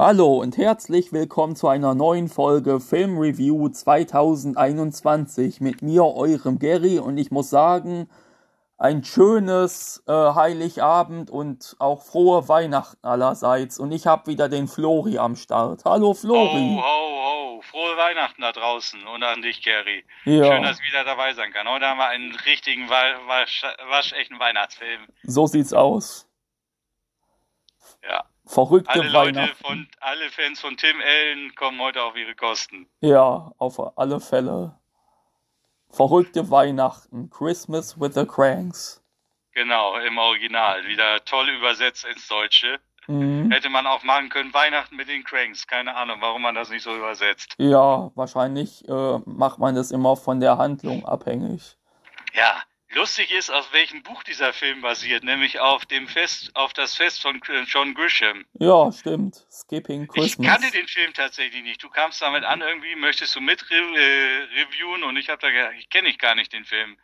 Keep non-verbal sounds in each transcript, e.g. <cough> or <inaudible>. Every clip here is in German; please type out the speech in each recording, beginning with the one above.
Hallo und herzlich willkommen zu einer neuen Folge Film Review 2021 mit mir, eurem Gary und ich muss sagen, ein schönes äh, Heiligabend und auch frohe Weihnachten allerseits und ich habe wieder den Flori am Start. Hallo Flori. Ho, ho, ho. Frohe Weihnachten da draußen und an dich, Gary. Ja. Schön, dass ich wieder dabei sein kann. Heute haben wir einen richtigen, wa wasch waschechten Weihnachtsfilm. So sieht's aus. Ja. Verrückte Alle Leute Weihnachten. von, alle Fans von Tim Allen kommen heute auf ihre Kosten. Ja, auf alle Fälle. Verrückte Weihnachten. Christmas with the Cranks. Genau, im Original. Wieder toll übersetzt ins Deutsche. Mhm. Hätte man auch machen können, Weihnachten mit den Cranks. Keine Ahnung, warum man das nicht so übersetzt. Ja, wahrscheinlich äh, macht man das immer von der Handlung abhängig. Ja, lustig ist, auf welchem Buch dieser Film basiert, nämlich auf dem Fest, auf das Fest von John Grisham. Ja, stimmt. Skipping Ich Christmas. kannte den Film tatsächlich nicht. Du kamst damit an, irgendwie möchtest du mit äh, reviewen und ich habe da gedacht, ich kenne ich gar nicht den Film.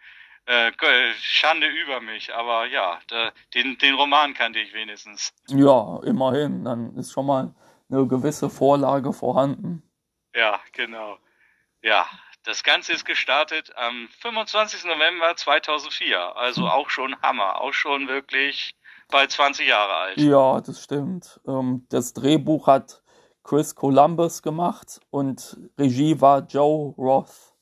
Äh, Schande über mich, aber ja, da, den, den Roman kannte ich wenigstens. Ja, immerhin. Dann ist schon mal eine gewisse Vorlage vorhanden. Ja, genau. Ja, das Ganze ist gestartet am 25. November 2004, also auch schon Hammer, auch schon wirklich bald 20 Jahre alt. Ja, das stimmt. Ähm, das Drehbuch hat Chris Columbus gemacht und Regie war Joe Roth.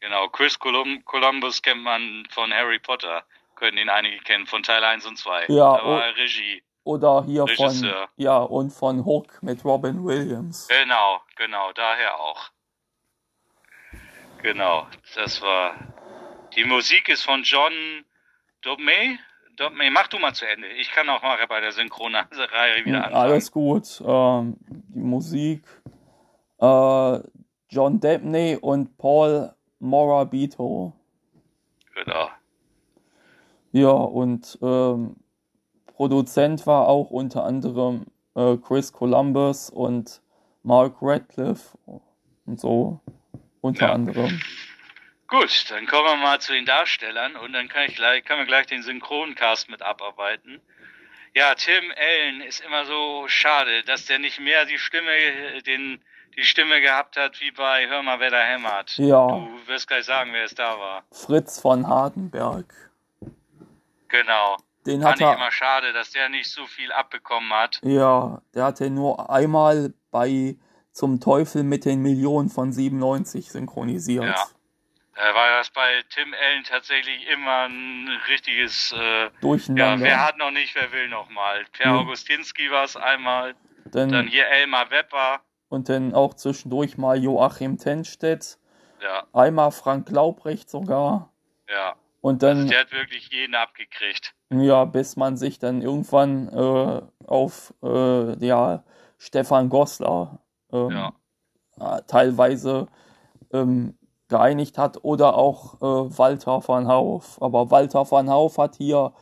Genau, Chris Colum Columbus kennt man von Harry Potter, können ihn einige kennen, von Teil 1 und 2. Ja, da war Regie. Oder hier von, Regisseur. ja, und von Hook mit Robin Williams. Genau, genau, daher auch. Genau, das war. Die Musik ist von John Dobmey. Dobmey, mach du mal zu Ende. Ich kann auch mal bei der Synchronreihe wieder anfangen. Alles gut. Ähm, die Musik, äh, John Debney und Paul Morabito. Genau. Ja, und ähm, Produzent war auch unter anderem äh, Chris Columbus und Mark Radcliffe und so unter Ja. anderem. Gut, dann kommen wir mal zu den Darstellern und dann kann ich gleich, können wir gleich den Synchroncast mit abarbeiten. Ja, Tim Allen ist immer so schade, dass der nicht mehr die Stimme, den, die Stimme gehabt hat wie bei Hör mal, wer da hämmert. Ja. Du wirst gleich sagen, wer es da war. Fritz von Hardenberg. Genau. Den Fand hat ich er, immer schade, dass der nicht so viel abbekommen hat. ja, der hat er nur einmal bei Zum Teufel mit den Millionen von 97 synchronisiert. Ja. Da war das bei Tim Allen tatsächlich immer ein richtiges, äh, ja, Durcheinander. wer hat noch nicht, wer will noch mal. Per Ja. Augustinski war es einmal, Dann, dann hier Elmar Wepper, und dann auch zwischendurch mal Joachim Tenstedt. ja, Einmal Frank Laubrecht sogar. ja. Und dann, Der hat wirklich jeden abgekriegt. ja, bis man sich dann irgendwann äh, auf äh, ja, Stefan Goslar ähm, Ja. äh, teilweise ähm, geeinigt hat oder auch äh, Walter van Hauf. Aber Walter van Hauf hat hier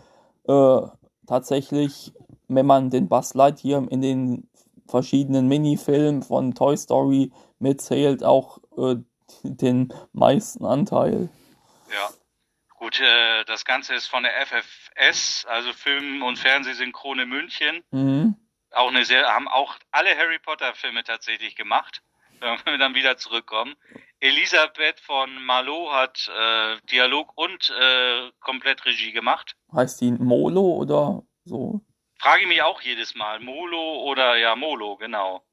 äh, tatsächlich, wenn man den Buzz Lightyear in den verschiedenen Minifilmen von Toy Story mitzählt, auch äh, den meisten Anteil. Ja. Gut, äh, das Ganze ist von der FFS, also Film- und Fernsehsynchrone München. Mhm. Auch eine sehr, haben auch alle Harry Potter Filme tatsächlich gemacht, <laughs> wenn wir dann wieder zurückkommen. Elisabeth von Malo hat äh, Dialog und äh, komplett Regie gemacht. Heißt die Molo oder so? Frage ich mich auch jedes Mal. Molo oder ja, Molo, genau.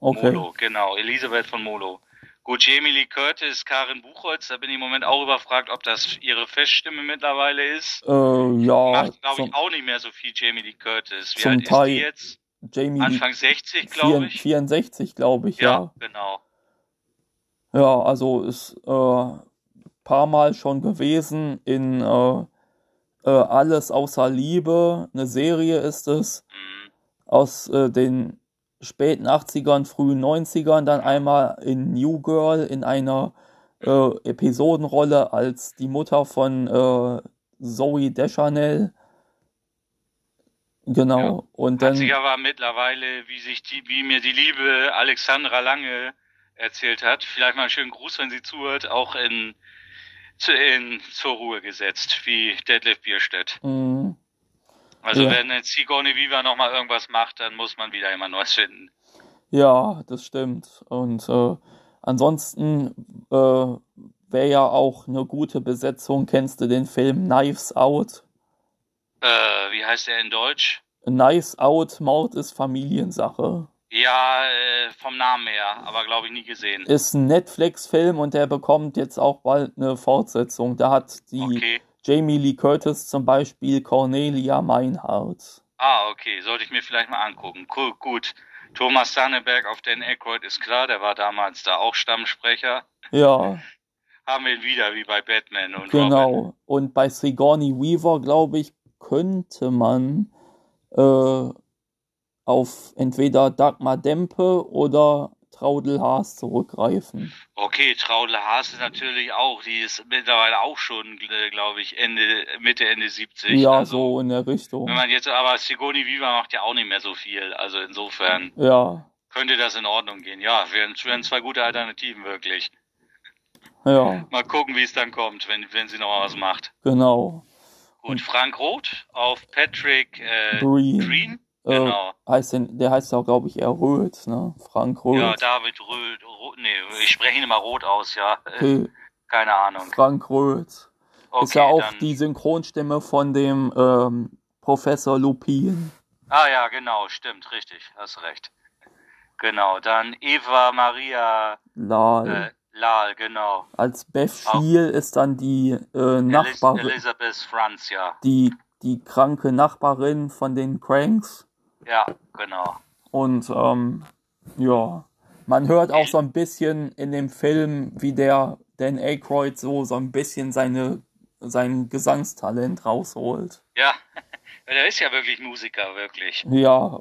Okay. Molo, genau. Elisabeth von Molo. Gut, Jamie Lee Curtis, Karin Buchholz, da bin ich im Moment auch überfragt, ob das ihre Feststimme mittlerweile ist. Äh, ja, Macht, glaube ich, auch nicht mehr so viel Jamie Lee Curtis. Wie zum alt ist Teil die jetzt? Jamie Anfang 60, glaube ich. 64, glaube ich, ja. Ja, genau. Ja, also ist äh, paar Mal schon gewesen in äh, äh, Alles außer Liebe. Eine Serie ist es Mhm. aus äh, den späten 80ern, frühen 90ern. Dann einmal in New Girl in einer äh, Episodenrolle als die Mutter von äh, Zoe Deschanel. Genau. Ja. Und Hat dann, sich aber mittlerweile, wie sich die, wie mir die liebe Alexandra Lange erzählt hat, vielleicht mal einen schönen Gruß, wenn sie zuhört, auch in, zu, in zur Ruhe gesetzt, wie Detlef Bierstedt. mh, Also Ja. wenn Sigourney Viva nochmal irgendwas macht, dann muss man wieder jemand Neues finden. Ja, das stimmt. Und äh, ansonsten äh, wäre ja auch eine gute Besetzung. Kennst du den Film Knives Out? Äh, wie heißt der in Deutsch? Knives Out, Mord ist Familiensache. Ja, äh, vom Namen her, aber glaube ich nie gesehen. Ist ein Netflix-Film und der bekommt jetzt auch bald eine Fortsetzung. Da hat die Okay. Jamie Lee Curtis zum Beispiel Cornelia Meinhardt. Ah, okay, sollte ich mir vielleicht mal angucken. Cool, gut. Thomas Sanneberg auf Dan Aykroyd ist klar, der war damals da auch Stammsprecher. Ja, Haben wir ihn wieder, wie bei Batman und Robin. genau. Und bei Sigourney Weaver, glaube ich, könnte man äh, auf entweder Dagmar Dempe oder Traudel Haas zurückgreifen. Okay, Traudel Haas ist natürlich auch, die ist mittlerweile auch schon, glaube ich, Ende, Mitte, Ende 70. Ja, also, so in der Richtung. Wenn man jetzt, aber Sigourney Weaver macht ja auch nicht mehr so viel. Also insofern Ja, könnte das in Ordnung gehen. Ja, wären, wären zwei gute Alternativen wirklich. ja, Mal gucken, wie es dann kommt, wenn, wenn sie noch mal was macht. genau. Gut, Frank Roth auf Patrick äh, Green. Green. Äh, Genau. heißt den, der heißt auch, glaube ich, eher Röth, ne? Frank Röth. Ja, David Röth, Röth, nee, ich spreche ihn immer rot aus, ja. Äh, okay, Keine Ahnung. Frank Röth. Okay, ist ja auch dann, die Synchronstimme von dem ähm, Professor Lupin. Ah ja, genau, stimmt, richtig, hast recht. Genau, dann Eva Maria Lal. Lal, genau. Als Beth Schiel ist dann die äh, Nachbarin, Elizabeth Franz, ja. die, die kranke Nachbarin von den Cranks. Ja, genau. Und ähm, ja, man hört auch so ein bisschen in dem Film, wie der Dan Aykroyd so so ein bisschen seine sein Gesangstalent rausholt. Ja, <laughs> der ist ja wirklich Musiker, wirklich. Ja,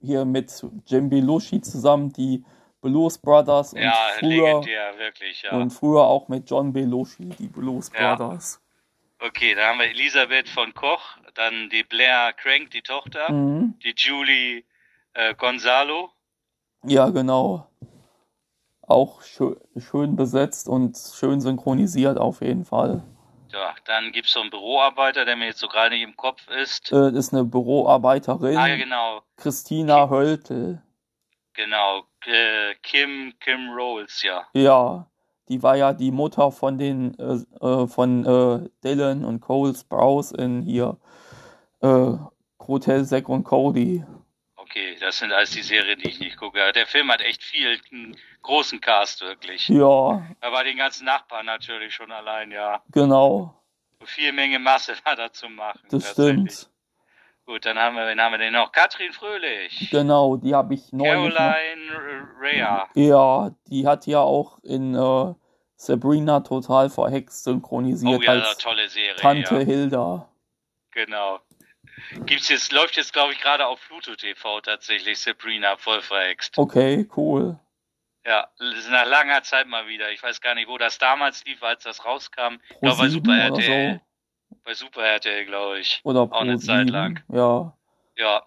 hier mit Jim Belushi zusammen die Blues Brothers und Ja, früher wirklich, ja. und früher auch mit John Belushi die Blues Ja. Brothers. Okay, da haben wir Elisabeth von Koch, dann die Blair Crank, die Tochter, Mhm. die Julie äh, Gonzalo, Ja, genau. Auch schön, schön besetzt und schön synchronisiert auf jeden Fall. ja, dann gibt's so einen Büroarbeiter, der mir jetzt so gerade nicht im Kopf ist. Äh, ist eine Büroarbeiterin, Ah, genau, Christina Höltel. Genau, äh, Kim, Kim Rolls, ja. Ja, die war ja die Mutter von den äh, äh, von äh, Dylan und Cole Sprouse in hier äh, Hotel Zack und Cody. Okay, das sind alles die Serien, die ich nicht gucke. Der Film hat echt viel, einen großen Cast, wirklich. Ja, Da war den ganzen Nachbarn natürlich schon allein, ja. genau, Viel Menge Masse <laughs> da dazu machen. das stimmt. Gut, dann haben wir, wen haben wir denn noch? Katrin Fröhlich. Genau, die habe ich neulich noch. Caroline Rea. Ja, die hat ja auch in äh, Sabrina total verhext synchronisiert Oh ja, als tolle Serie. Tante Ja, Hilda. genau. Gibt's jetzt, läuft jetzt, glaube ich, gerade auf Pluto TV tatsächlich, Sabrina, voll verhext. Okay, cool. Ja, nach langer Zeit mal wieder. Ich weiß gar nicht, wo das damals lief, als das rauskam. Ich glaube, bei Pro7 Super RTL. so. Bei Super RTL, glaube ich. Oder Auch eine Pro7. Zeit lang. Ja. Ja,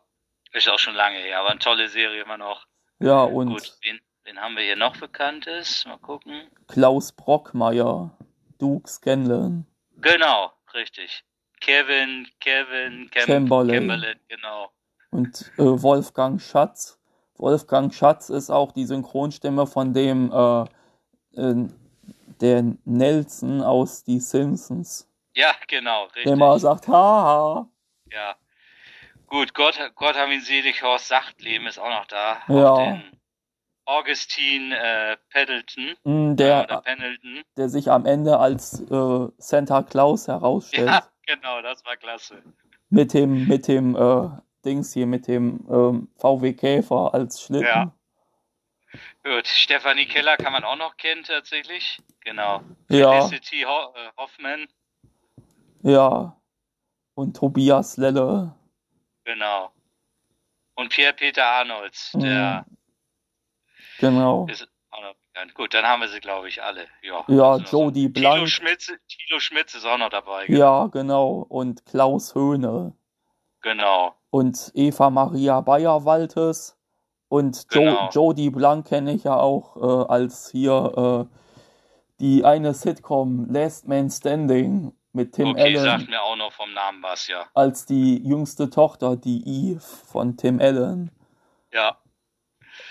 ist auch schon lange her, aber eine tolle Serie immer noch. Ja, und Gut, wen, wen haben wir hier noch Bekanntes? Mal gucken. Klaus Brockmeier, Duke Scanlon. Genau, richtig. Kevin, Kevin, Cam Chamberlain. Chamberlain, genau. Und äh, Wolfgang Schatz. Wolfgang Schatz ist auch die Synchronstimme von dem äh, äh, der Nelson aus Die Simpsons. Ja, genau, richtig. Der immer sagt, haha. Ja. Gut, Gott, Gott haben ihn selig, Horst Sachtleben ist auch noch da. Ja. Augustine äh, Pendleton. Mm, oder Der, Pendleton. der sich am Ende als äh, Santa Claus herausstellt. Ja, <laughs> genau, das war klasse. Mit dem, mit dem äh, Dings hier, mit dem ähm, VW Käfer als Schlitten. Ja. Gut, Stefanie Keller kann man auch noch kennen tatsächlich. Genau. Ja. Felicity Ho äh, Hoffman. Ja. Und Tobias Lelle. Genau. Und Pierre-Peter Arnolds, der Genau. ist auch noch bekannt. Gut, dann haben wir sie, glaube ich, alle. Ja, Ja, Also so- Jody Tilo Blank. Schmitz, Tilo Schmitz ist auch noch dabei. Ja, genau. Und Klaus Höhne. Genau. Und Eva Maria Bayer-Waltes. Und jo Genau. Jodie Blank kenne ich ja auch äh, als hier äh, die eine Sitcom Last Man Standing mit Tim okay, Allen sagt mir auch noch vom Namen was, ja. als die jüngste Tochter, die Eve von Tim Allen. Ja.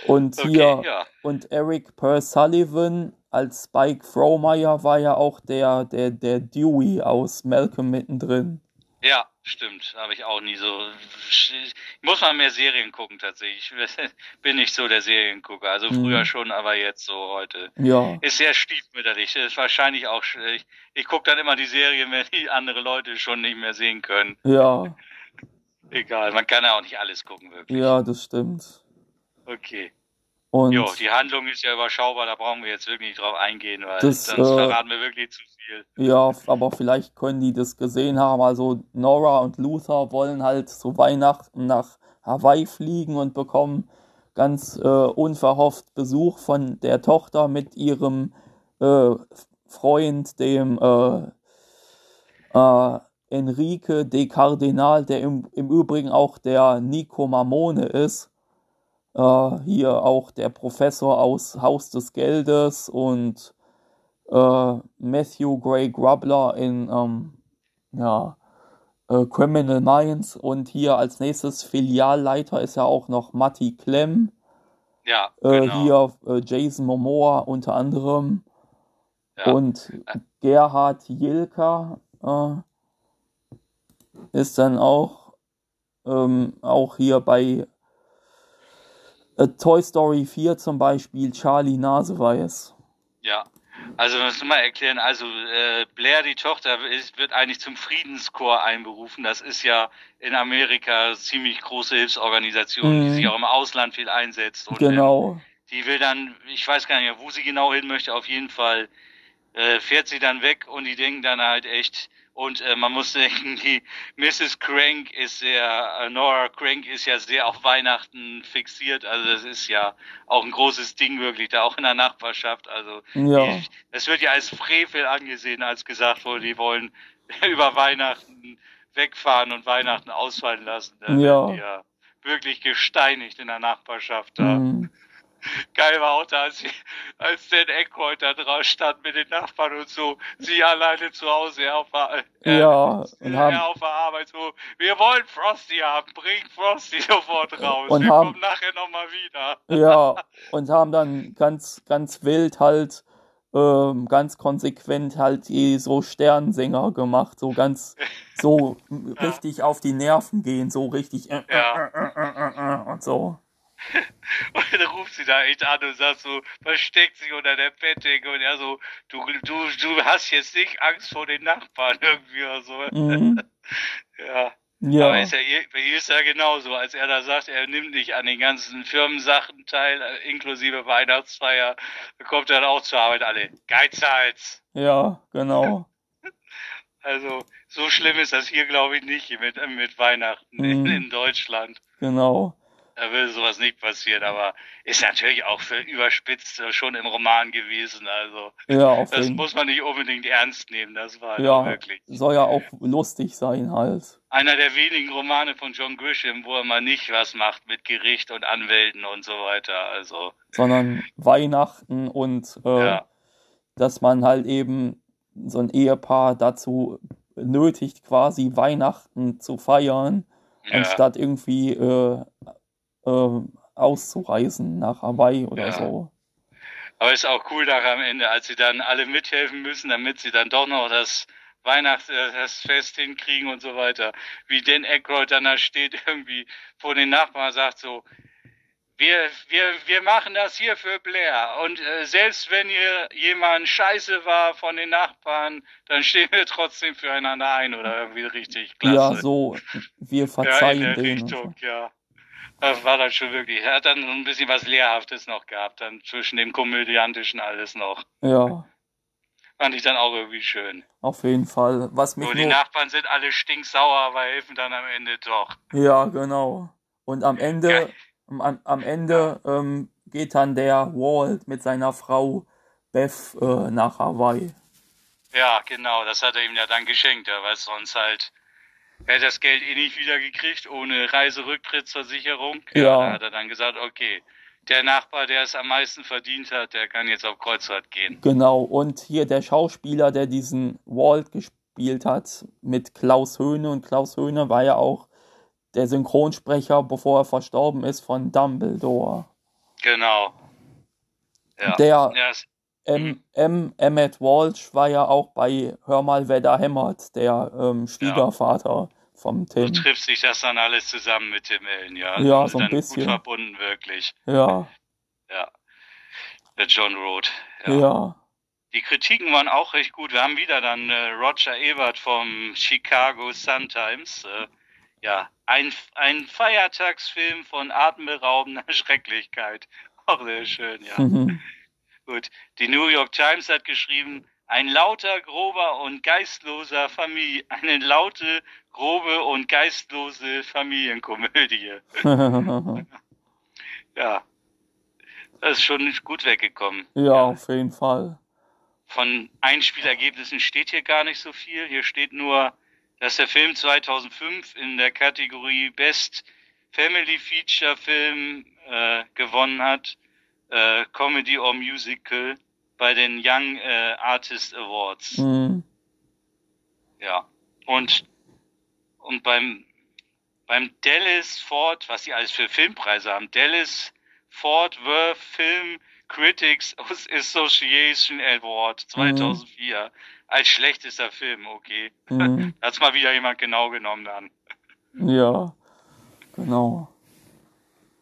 Und Okay, hier, ja. und Eric Per Sullivan als Spike Frohmeyer war ja auch der, der, der Dewey aus Malcolm mittendrin. Ja, stimmt. Habe ich auch nie so. Ich muss mal mehr Serien gucken tatsächlich. Ich <laughs> bin nicht so der Seriengucker. Also früher Mhm. schon, aber jetzt so heute. Ja, Ist sehr stiefmütterlich. Ist wahrscheinlich auch. Ich, ich gucke dann immer die Serien, wenn die andere Leute schon nicht mehr sehen können. ja, Egal, man kann ja auch nicht alles gucken, wirklich. ja, das stimmt. Okay. Und Jo, die Handlung ist ja überschaubar, da brauchen wir jetzt wirklich nicht drauf eingehen, weil Das, sonst äh, verraten wir wirklich zu viel. ja, aber vielleicht können die das gesehen haben. Also Nora und Luther wollen halt zu Weihnachten nach Hawaii fliegen und bekommen ganz äh, unverhofft Besuch von der Tochter mit ihrem äh, Freund, dem äh, äh, Enrique de Cardinal, der im, im Übrigen auch der Nico Mamone ist. Äh, hier auch der Professor aus Haus des Geldes und äh, Matthew Gray Grubler in ähm, ja, äh, Criminal Minds und hier als nächstes Filialleiter ist ja auch noch Matti Klemm, Ja, äh, genau. hier äh, Jason Momoa unter anderem Ja. und Gerhard Jilka äh, ist dann auch ähm, auch hier bei äh, Toy Story 4 zum Beispiel Charlie Naseweiß. Ja, also muss mal erklären, also äh, Blair, die Tochter, ist, wird eigentlich zum Friedenskorps einberufen. Das ist ja in Amerika eine ziemlich große Hilfsorganisation, die Mhm. sich auch im Ausland viel einsetzt. Und, Genau. Ähm, die will dann, ich weiß gar nicht mehr, wo sie genau hin möchte, auf jeden Fall äh, fährt sie dann weg und die denken dann halt echt, und äh, man muss denken, die Mrs. Crank ist sehr, äh, Nora Crank ist ja sehr auf Weihnachten fixiert, also das ist ja auch ein großes Ding wirklich, da auch in der Nachbarschaft, also Ja. die, es wird ja als Frevel angesehen, als gesagt wurde, die wollen <laughs> über Weihnachten wegfahren und Weihnachten ausfallen lassen. Da Ja. ja wirklich gesteinigt in der Nachbarschaft da. Mhm. Geil war auch da, als, sie, als Dan Aykroyd da drauf stand mit den Nachbarn und so, sie alleine zu Hause, er auf der, äh, Ja, und er haben, auf der Arbeit so, wir wollen Frosty haben, bring Frosty sofort raus, Und wir haben- kommen nachher nochmal wieder. ja, und haben dann ganz, ganz wild halt, ähm, ganz konsequent halt die so Sternsänger gemacht, so ganz, so <laughs> richtig auf die Nerven gehen, so richtig, äh, Ja. äh, äh, äh, äh, äh, und so. <laughs> Und dann ruft sie da echt an und sagt so, versteckt sich unter der Bettdecke und er so, du, du, du hast jetzt nicht Angst vor den Nachbarn irgendwie oder so. Mhm. <laughs> Ja. Ja, Aber ist ja, bei ihr ist ja genauso, als er da sagt, er nimmt nicht an den ganzen Firmensachen teil, inklusive Weihnachtsfeier, kommt er dann auch zur Arbeit alle. Geizhals! ja, genau. <laughs> Also, so schlimm ist das hier, glaube ich, nicht mit, mit Weihnachten in, Mhm. in Deutschland. Genau. Da würde sowas nicht passieren, aber ist natürlich auch für überspitzt schon im Roman gewesen. Also, Ja, auf das jeden muss man nicht unbedingt ernst nehmen, das war Ja, wirklich. soll ja auch lustig sein halt. Einer der wenigen Romane von John Grisham, wo er mal nicht was macht mit Gericht und Anwälten und so weiter. Also, Sondern Weihnachten und äh, ja. dass man halt eben so ein Ehepaar dazu nötigt, quasi Weihnachten zu feiern, anstatt irgendwie äh, äh, auszureisen nach Hawaii oder Ja. so. Aber ist auch cool nachher am Ende, als sie dann alle mithelfen müssen, damit sie dann doch noch das Weihnachts äh, das Fest hinkriegen und so weiter. Wie Dan Aykroyd dann da steht <laughs> irgendwie vor den Nachbarn sagt so, wir, wir, wir machen das hier für Blair. Und äh, selbst wenn ihr jemand scheiße war von den Nachbarn, dann stehen wir trotzdem füreinander ein oder irgendwie richtig klasse. Ja, so, wir Ja, in verzeihen der denen. Richtung, ja. Das war dann schon wirklich. Er hat dann so ein bisschen was Lehrhaftes noch gehabt, dann zwischen dem Komödiantischen alles noch. Ja, Fand ich dann auch irgendwie schön. auf jeden Fall. Was mich So, die Nachbarn sind alle stinksauer, aber helfen dann am Ende doch. ja, genau. Und am Ende, Geil. am, am Ende ähm, geht dann der Walt mit seiner Frau Beth äh, nach Hawaii. Ja, genau, das hat er ihm ja dann geschenkt, ja, weil sonst halt er hat das Geld eh nicht wieder gekriegt, ohne Reiserücktrittsversicherung. Ja. Da hat er dann gesagt, okay, der Nachbar, der es am meisten verdient hat, der kann jetzt auf Kreuzfahrt gehen. Genau, und hier der Schauspieler, der diesen Walt gespielt hat, mit Klaus Höhne. Und Klaus Höhne war ja auch der Synchronsprecher, bevor er verstorben ist, von Dumbledore. Genau. Ja. Der Ja, es- M. M. Emmett Walsh war ja auch bei Hör mal, wer da hämmert, der ähm, Schwiegervater vom so Tim. trifft sich das dann alles zusammen mit Tim Allen, ja. Ja, Also so ein dann bisschen. Gut verbunden, wirklich. Ja, Ja. Der John Road. ja, Die Kritiken waren auch recht gut. Wir haben wieder dann äh, Roger Ebert vom Chicago Sun-Times. Äh, ja, ein, ein Feiertagsfilm von atemberaubender <laughs> Schrecklichkeit. Auch sehr schön, ja. Mhm. <laughs> Gut. Die New York Times hat geschrieben, ein lauter, grober und geistloser Familie, <laughs> eine laute, grobe und geistlose Familienkomödie. <laughs> Ja. Das ist schon gut weggekommen. ja, auf jeden Fall. Von Einspielergebnissen steht hier gar nicht so viel. Hier steht nur, dass der Film 2005 in der Kategorie Best Family Feature Film äh, gewonnen hat, äh, Comedy or Musical bei den Young äh, Artist Awards. Mhm. Ja. Und und beim beim Dallas Ford, was die alles für Filmpreise haben, Dallas Fort Worth Film Critics Association Award 2004 als schlechtester Film, okay. Mhm. <laughs> Hat's mal wieder jemand genau genommen dann. Ja, genau.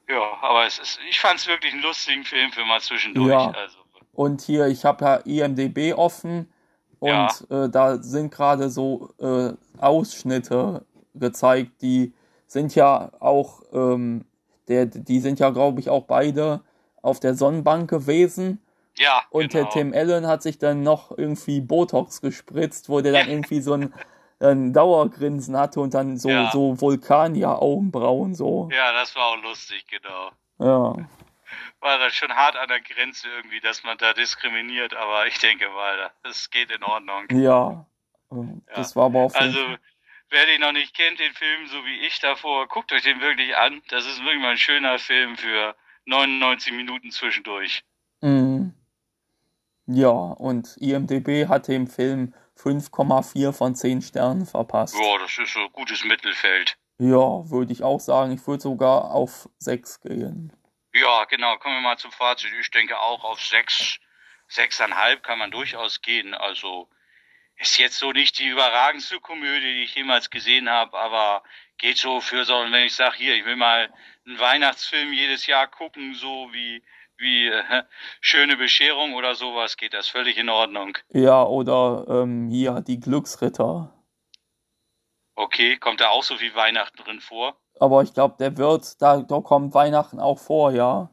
Ja, aber es ist, ich fand's wirklich einen lustigen Film für mal zwischendurch. Ja. Also, Und hier, ich habe ja IMDB offen und äh, da sind gerade so äh, Ausschnitte gezeigt, die sind ja auch, ähm, der, die sind ja, glaube ich, auch beide auf der Sonnenbank gewesen. ja, Und genau. der Tim Allen hat sich dann noch irgendwie Botox gespritzt, wo der dann <laughs> irgendwie so ein, ein Dauergrinsen hatte und dann so, Ja. so Vulkanier-Augenbrauen so. Ja, das war auch lustig, genau. Ja. War das schon hart an der Grenze irgendwie, dass man da diskriminiert, aber ich denke mal, das geht in Ordnung. Ja. Äh, Das war aber jeden Also, wer den noch nicht kennt, den Film, so wie ich davor, guckt euch den wirklich an. Das ist wirklich mal ein schöner Film für 99 Minuten zwischendurch. Mhm. Ja, und IMDB hat dem Film 5,4 von 10 Sternen verpasst. Ja, das ist so ein gutes Mittelfeld. Ja, würde ich auch sagen. Ich würde sogar auf 6 gehen. Ja, genau. Kommen wir mal zum Fazit. Ich denke auch auf sechs, sechseinhalb kann man durchaus gehen. Also ist jetzt so nicht die überragendste Komödie, die ich jemals gesehen habe, aber geht so für so, wenn ich sage, hier, ich will mal einen Weihnachtsfilm jedes Jahr gucken, so wie wie äh, schöne Bescherung oder sowas, geht das völlig in Ordnung. Ja, oder ähm, hier die Glücksritter. Okay, kommt da auch so viel Weihnachten drin vor? Aber ich glaube, der wird, da, da kommt Weihnachten auch vor, ja.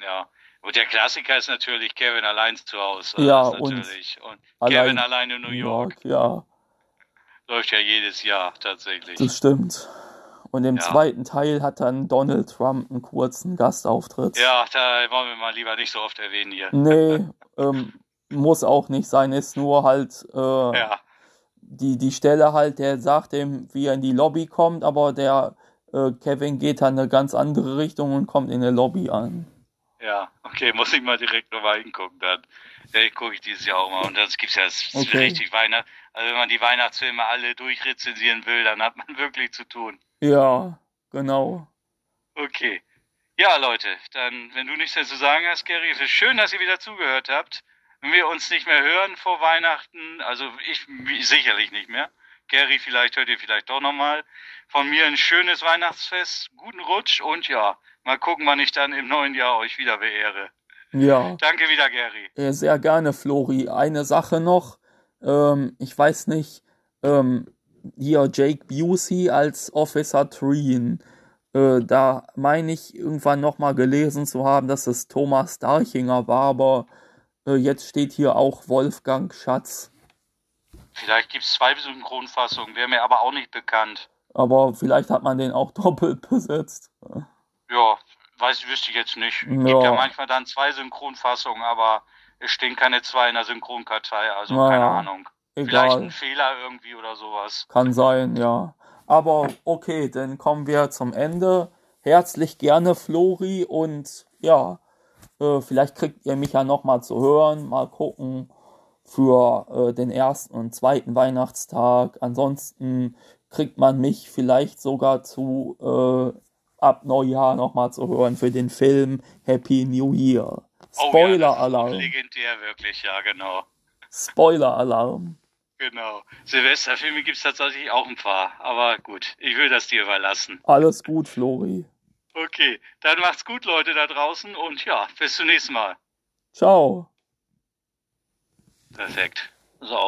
Ja. Und der Klassiker ist natürlich Kevin allein zu Hause. Ja, und natürlich. Und, allein Kevin allein in New York. Ja, Läuft ja jedes Jahr tatsächlich. das stimmt. Und im Ja. zweiten Teil hat dann Donald Trump einen kurzen Gastauftritt. Ja, da wollen wir mal lieber nicht so oft erwähnen hier. Nee, <laughs> ähm, muss auch nicht sein, ist nur halt äh, Ja, die, die Stelle halt, der sagt dem, wie er in die Lobby kommt, aber der äh, Kevin geht dann eine ganz andere Richtung und kommt in der Lobby an. ja, okay, muss ich mal direkt nochmal hingucken dann. Ja, gucke ich dieses Jahr auch mal. Und das gibt's ja das Okay. richtig Weihnacht. Also wenn man die Weihnachtsfilme alle durchrezensieren will, dann hat man <laughs> wirklich zu tun. Ja, genau. Okay. Ja, Leute, dann, wenn du nichts mehr zu sagen hast, Gary, es ist schön, dass ihr wieder zugehört habt. Wenn wir uns nicht mehr hören vor Weihnachten, also ich sicherlich nicht mehr. Gary, vielleicht hört ihr vielleicht doch nochmal. Von mir ein schönes Weihnachtsfest, guten Rutsch und ja, mal gucken, wann ich dann im neuen Jahr euch wieder beehre. Ja, Danke wieder, Gary. sehr gerne, Flori. Eine Sache noch, ähm, ich weiß nicht, ähm, hier Jake Busey als Officer Treen. Äh, da meine ich irgendwann nochmal gelesen zu haben, dass es Thomas Darchinger war, aber äh, jetzt steht hier auch Wolfgang Schatz. Vielleicht gibt's zwei Synchronfassungen, wäre mir aber auch nicht bekannt. Aber vielleicht hat man den auch <laughs> doppelt besetzt. Ja, weiß, wüsste ich jetzt nicht. Ja. Gibt ja manchmal dann zwei Synchronfassungen, aber es stehen keine zwei in der Synchronkartei, also Naja, keine Ahnung. Vielleicht Egal. ein Fehler irgendwie oder sowas. Kann sein, ja. Aber okay, dann kommen wir zum Ende. Herzlich gerne, Flori. Und ja, äh, vielleicht kriegt ihr mich ja nochmal zu hören. Mal gucken für äh, den ersten und zweiten Weihnachtstag. Ansonsten kriegt man mich vielleicht sogar zu äh, ab Neujahr nochmal zu hören für den Film Happy New Year. Oh Spoiler-Alarm. legendär wirklich, ja, genau. Spoiler-Alarm. Genau. Silvesterfilme gibt es tatsächlich auch ein paar, aber gut, ich will das dir überlassen. Alles gut, Flori. Okay, dann macht's gut, Leute da draußen und ja, bis zum nächsten Mal. Ciao. Perfekt. So.